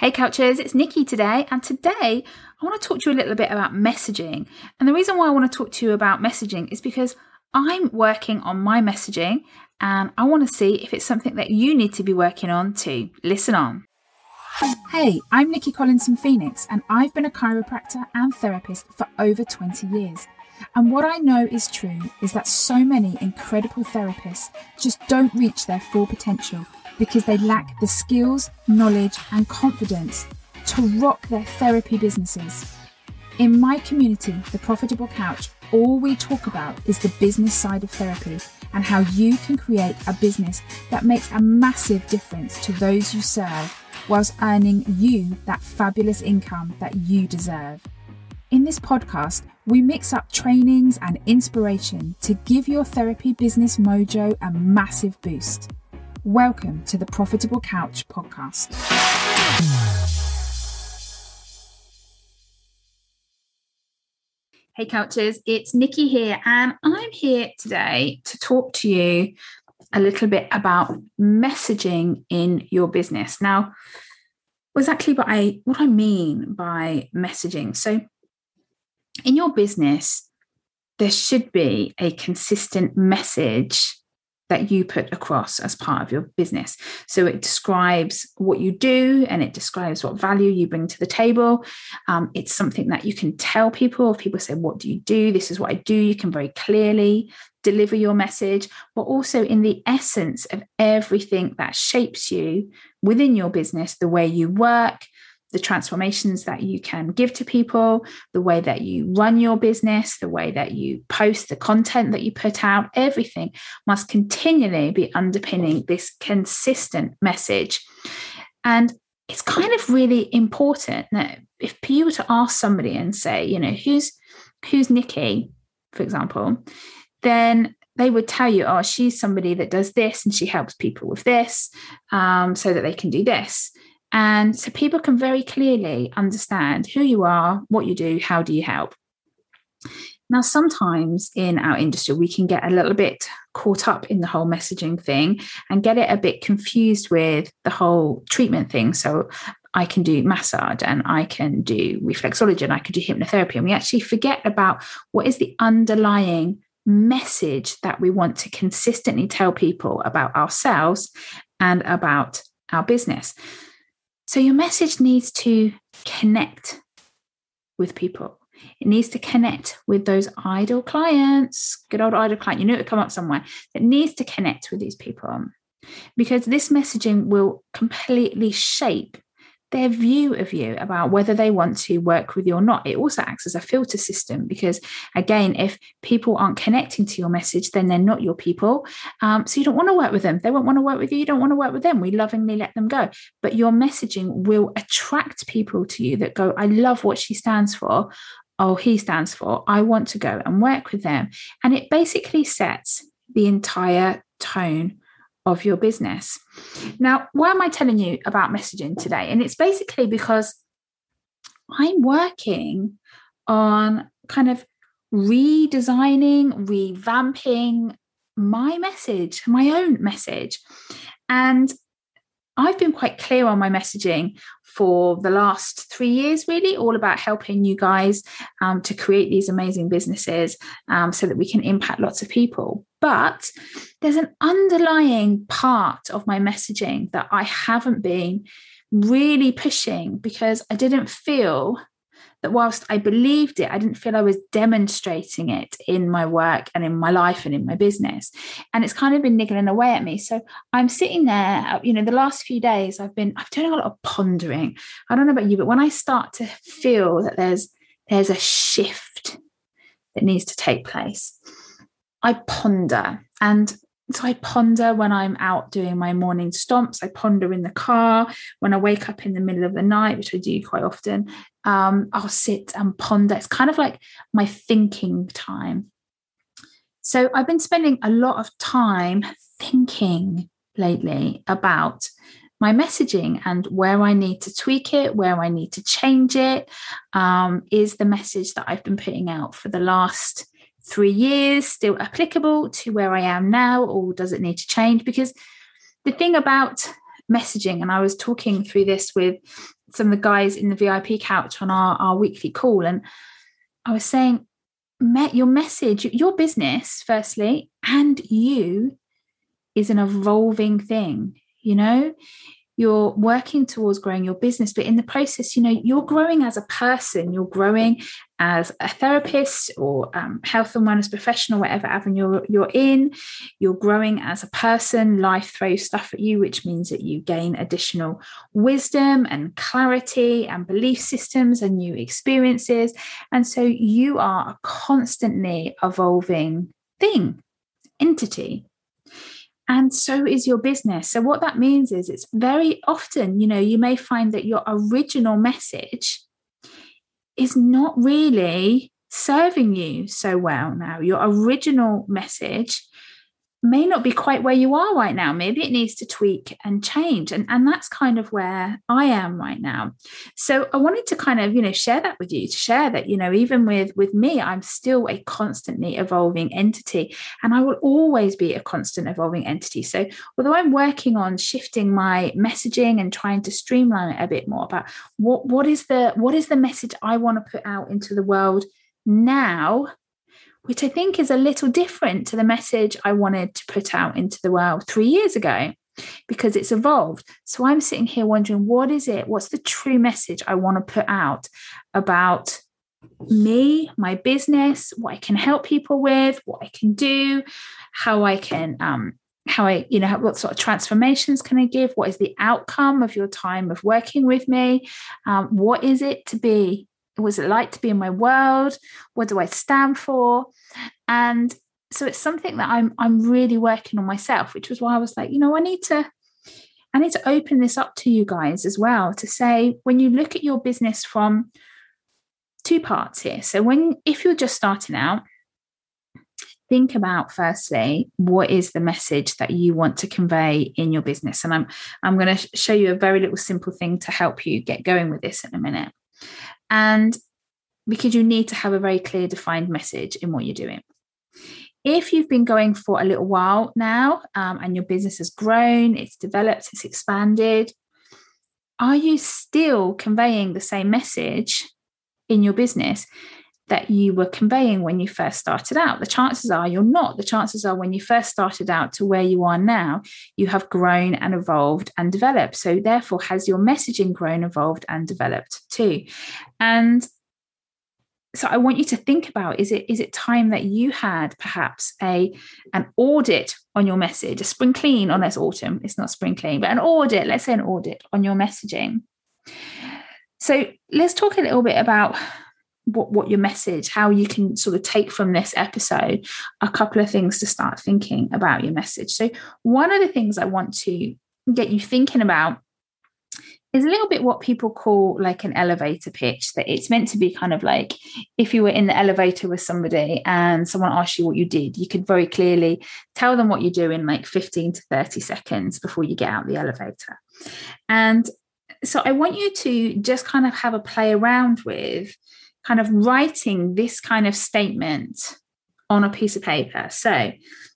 Hey Couchers, it's Nikki today, and today I want to talk to you a little bit about messaging. And the reason why I want to talk to you about messaging is because I'm working on my messaging and I want to see if it's something that you need to be working on too. Listen on. Hey, I'm Nikki Collins Collinson Phoenix, and I've been a chiropractor and therapist for over 20 years. And what I know is true is that so many incredible therapists just don't reach their full potential because they lack the skills, knowledge, and confidence to rock their therapy businesses. In my community, The Profitable Couch, all we talk about is the business side of therapy and how you can create a business that makes a massive difference to those you serve whilst earning you that fabulous income that you deserve. In this podcast, we mix up trainings and inspiration to give your therapy business mojo a massive boost. Welcome to the Profitable Couch podcast. Hey, Couchers, it's Nikki here, and I'm here today to talk to you a little bit about messaging in your business. Now, exactly what I what I mean by messaging. So, in your business, there should be a consistent message that you put across as part of your business. So it describes what you do and it describes what value you bring to the table. Um, it's something that you can tell people. If people say, What do you do? This is what I do, you can very clearly deliver your message, but also in the essence of everything that shapes you within your business, the way you work, the transformations that you can give to people, the way that you run your business, the way that you post the content that you put out, everything must continually be underpinning this consistent message. And it's kind of really important that if you were to ask somebody and say, you know, who's who's Nikki, for example, then they would tell you, oh, she's somebody that does this and she helps people with this um, so that they can do this. And so people can very clearly understand who you are, what you do, how do you help. Now, sometimes in our industry, we can get a little bit caught up in the whole messaging thing and get it a bit confused with the whole treatment thing. So, I can do massage and I can do reflexology and I can do hypnotherapy. And we actually forget about what is the underlying message that we want to consistently tell people about ourselves and about our business. So your message needs to connect with people. It needs to connect with those ideal clients, good old ideal client. You know, it would come up somewhere that needs to connect with these people because this messaging will completely shape their view of you about whether they want to work with you or not. It also acts as a filter system because, again, if people aren't connecting to your message, then they're not your people. Um, so you don't want to work with them. They won't want to work with you. You don't want to work with them. We lovingly let them go. But your messaging will attract people to you that go, I love what she stands for. Oh, he stands for. I want to go and work with them. And it basically sets the entire tone of your business. Now, why am I telling you about messaging today? And it's basically because I'm working on kind of redesigning, revamping my message, my own message. And I've been quite clear on my messaging for the last three years, really, all about helping you guys um, to create these amazing businesses um, so that we can impact lots of people. But there's an underlying part of my messaging that I haven't been really pushing because I didn't feel that whilst I believed it, I didn't feel I was demonstrating it in my work and in my life and in my business. And it's kind of been niggling away at me. So I'm sitting there, uh, you know, the last few days I've been, I've done a lot of pondering. I don't know about you, but when I start to feel that there's there's a shift that needs to take place, I ponder. And so I ponder when I'm out doing my morning stomps. I ponder in the car when I wake up in the middle of the night, which I do quite often. Um, I'll sit and ponder. It's kind of like my thinking time. So I've been spending a lot of time thinking lately about my messaging and where I need to tweak it, where I need to change it. Um, is the message that I've been putting out for the last three years still applicable to where I am now, or does it need to change? Because the thing about messaging. And I was talking through this with some of the guys in the VIP couch on our, our weekly call. And I was saying, your message, your business, firstly, and you is an evolving thing. You know, you're working towards growing your business but in the process you know you're growing as a person you're growing as a therapist or um, health and wellness professional whatever avenue you're, you're in you're growing as a person life throws stuff at you which means that you gain additional wisdom and clarity and belief systems and new experiences. And so you are a constantly evolving thing entity and so is your business. So, what that means is it's very often, you know, you may find that your original message is not really serving you so well now. Your original message may not be quite where you are right now. Maybe it needs to tweak and change. And, and that's kind of where I am right now. So I wanted to kind of, you know, share that with you, to share that, you know, even with with me, I'm still a constantly evolving entity. And I will always be a constant evolving entity. So although I'm working on shifting my messaging and trying to streamline it a bit more about what what is the what is the message I want to put out into the world now which I think is a little different to the message I wanted to put out into the world three years ago because it's evolved. So I'm sitting here wondering what is it? What's the true message I want to put out about me, my business, what I can help people with, what I can do, how I can um, how I, you know, what sort of transformations can I give? What is the outcome of your time of working with me? Um, what is it to be was it like to be in my world? What do i stand for? And so it's something that i'm i'm really working on myself which was why i was like you know i need to i need to open this up to you guys as well to say when you look at your business from two parts here. So when if you're just starting out think about firstly what is the message that you want to convey in your business? And i'm i'm going to show you a very little simple thing to help you get going with this in a minute and because you need to have a very clear, defined message in what you're doing. If you've been going for a little while now um, and your business has grown, it's developed, it's expanded, are you still conveying the same message in your business that you were conveying when you first started out. The chances are you're not. The chances are when you first started out to where you are now, you have grown and evolved and developed. So, therefore, has your messaging grown, evolved, and developed too? And so I want you to think about is it is it time that you had perhaps a an audit on your message, a spring clean on this autumn. It's not spring clean, but an audit, let's say an audit on your messaging. So let's talk a little bit about what, what your message, how you can sort of take from this episode a couple of things to start thinking about your message. So, one of the things I want to get you thinking about is a little bit what people call like an elevator pitch that it's meant to be kind of like if you were in the elevator with somebody and someone asked you what you did you could very clearly tell them what you do in like 15 to 30 seconds before you get out the elevator and so i want you to just kind of have a play around with kind of writing this kind of statement on a piece of paper. So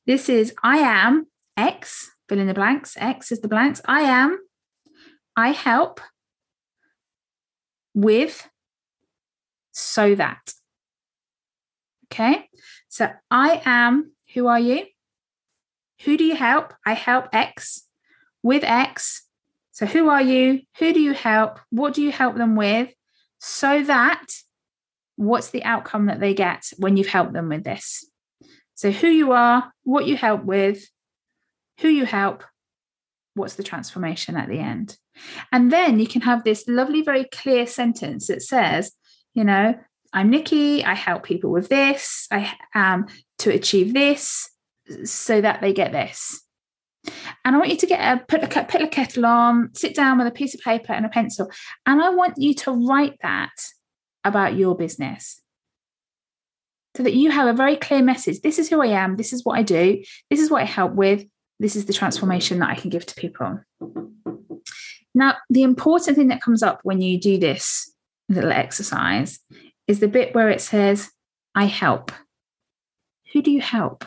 this is I am X, fill in the blanks. X is the blanks. I am, I help with so that. Okay. So I am, who are you? Who do you help? I help X with X. So who are you? Who do you help? What do you help them with? So that what's the outcome that they get when you've helped them with this? So, who you are, what you help with, who you help, what's the transformation at the end? And then you can have this lovely, very clear sentence that says, you know, I'm Nikki, I help people with this, I am um, to achieve this so that they get this. And I want you to get a put a put a kettle on, sit down with a piece of paper and a pencil, and I want you to write that about your business so that you have a very clear message. This is who I am. This is what I do. This is what I help with. This is the transformation that I can give to people. Now, the important thing that comes up when you do this little exercise is the bit where it says, I help. Who do you help?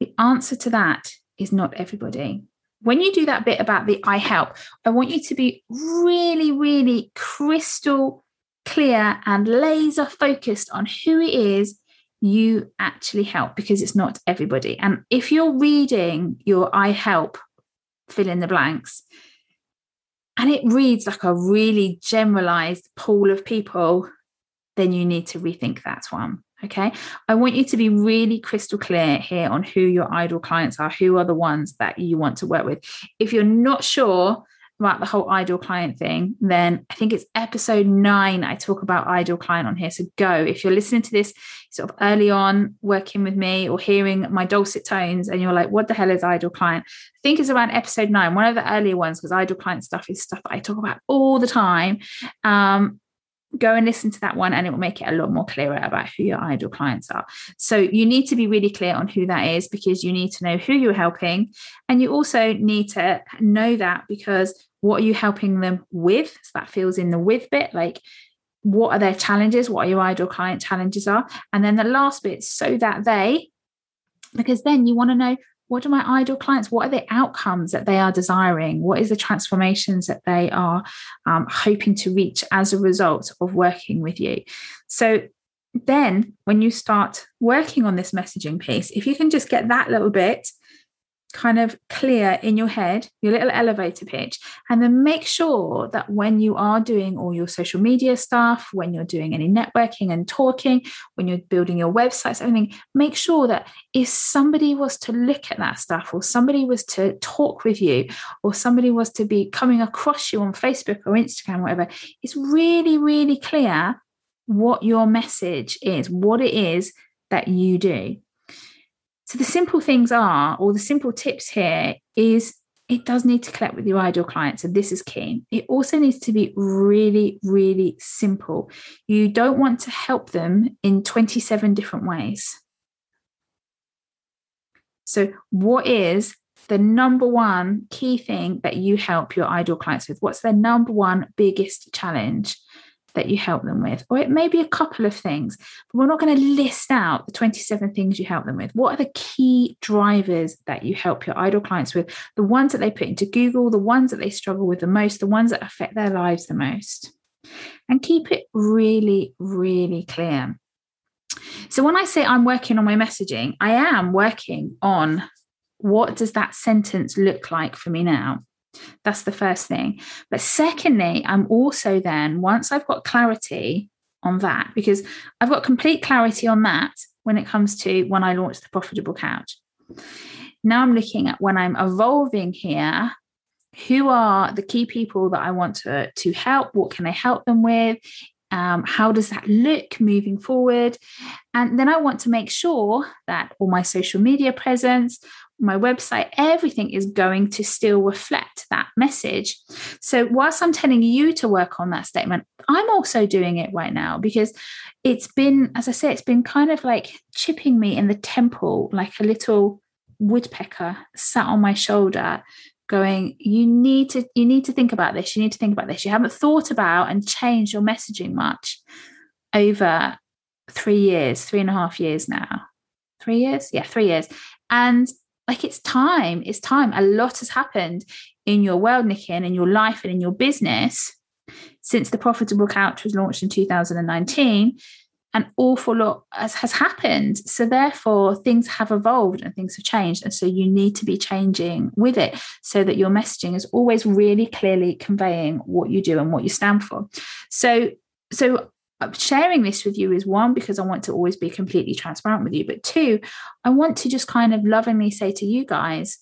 The answer to that is not everybody. when you do that bit about the I help, I want you to be really, really crystal clear and laser focused on who it is you actually help because it's not everybody. And if you're reading your I help, fill in the blanks, and it reads like a really generalized pool of people, then you need to rethink that one. Okay. I want you to be really crystal clear here on who your ideal clients are, who are the ones that you want to work with. If you're not sure about the whole ideal client thing, then I think it's episode nine. I talk about ideal client on here. So go. If you're listening to this sort of early on, working with me or hearing my dulcet tones, and you're like, what the hell is ideal client? I think it's around episode nine, one of the earlier ones, because ideal client stuff is stuff that I talk about all the time. Um, go and listen to that one and it will make it a lot more clearer about who your ideal clients are. So you need to be really clear on who that is because you need to know who you're helping. And you also need to know that because what are you helping them with? So that feels in the with bit, like what are their challenges? What are your ideal client challenges are? And then the last bit, so that they, because then you want to know what are my ideal clients what are the outcomes that they are desiring? What is the transformations that they are um, hoping to reach as a result of working with you? So then when you start working on this messaging piece if you can just get that little bit kind of clear in your head, your little elevator pitch, and then make sure that when you are doing all your social media stuff, when you're doing any networking and talking, when you're building your websites, everything, make sure that if somebody was to look at that stuff, or somebody was to talk with you, or somebody was to be coming across you on Facebook or Instagram, or whatever, it's really, really clear what your message is, what it is that you do. So the simple things are, or the simple tips here is it does need to connect with your ideal client. So this is key. It also needs to be really, really simple. You don't want to help them in 27 different ways. So, what is the number one key thing that you help your ideal clients with? What's their number one biggest challenge? That you help them with, or it may be a couple of things, but we're not going to list out the 27 things you help them with. What are the key drivers that you help your ideal clients with? The ones that they put into Google, the ones that they struggle with the most, the ones that affect their lives the most. And keep it really, really clear. So when I say I'm working on my messaging, I am working on what does that sentence look like for me now? That's the first thing. But secondly, I'm also then, once I've got clarity on that, because I've got complete clarity on that when it comes to when I launch the profitable couch. Now I'm looking at when I'm evolving here, who are the key people that I want to, to help? What can I help them with? Um, how does that look moving forward? And then I want to make sure that all my social media presence, my website, everything is going to still reflect that message. So, whilst I'm telling you to work on that statement, I'm also doing it right now because it's been, as I say, it's been kind of like chipping me in the temple like a little woodpecker sat on my shoulder going you need to you need to think about this you need to think about this. You haven't thought about and changed your messaging much over three years three and a half years now. Three years? Yeah three years. And like it's time it's time. A lot has happened in your world nikki and in your life and in your business since the profitable couch was launched in 2019 an awful lot has, has happened. So therefore things have evolved and things have changed. And so you need to be changing with it so that your messaging is always really clearly conveying what you do and what you stand for. So so uh, sharing this with you is one because I want to always be completely transparent with you, but two, I want to just kind of lovingly say to you guys,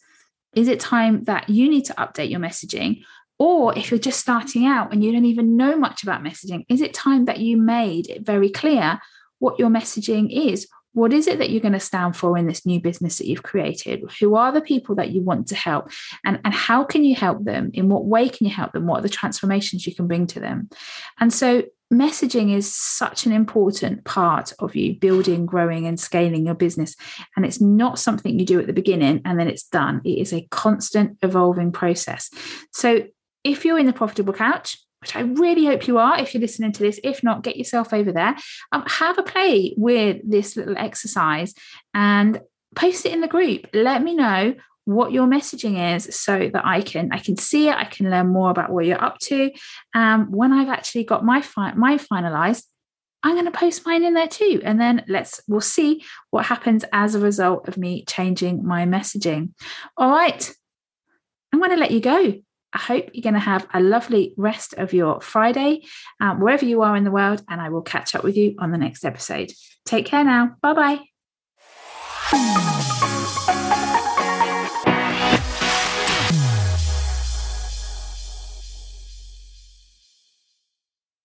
is it time that you need to update your messaging? Or if you're just starting out and you don't even know much about messaging, is it time that you made it very clear what your messaging is? What is it that you're going to stand for in this new business that you've created? Who are the people that you want to help? And, and how can you help them? In what way can you help them? What are the transformations you can bring to them? And so messaging is such an important part of you building, growing, and scaling your business. And it's not something you do at the beginning and then it's done. It is a constant evolving process. So if you're in the profitable couch, which I really hope you are if you're listening to this. If not, get yourself over there. Um, have a play with this little exercise and post it in the group. Let me know what your messaging is so that I can I can see it, I can learn more about what you're up to. Um, when I've actually got my fi- my finalized, I'm going to post mine in there too. And then let's we'll see what happens as a result of me changing my messaging. All right. I'm going to let you go. I hope you're going to have a lovely rest of your Friday, um, wherever you are in the world, and I will catch up with you on the next episode. Take care now. Bye bye.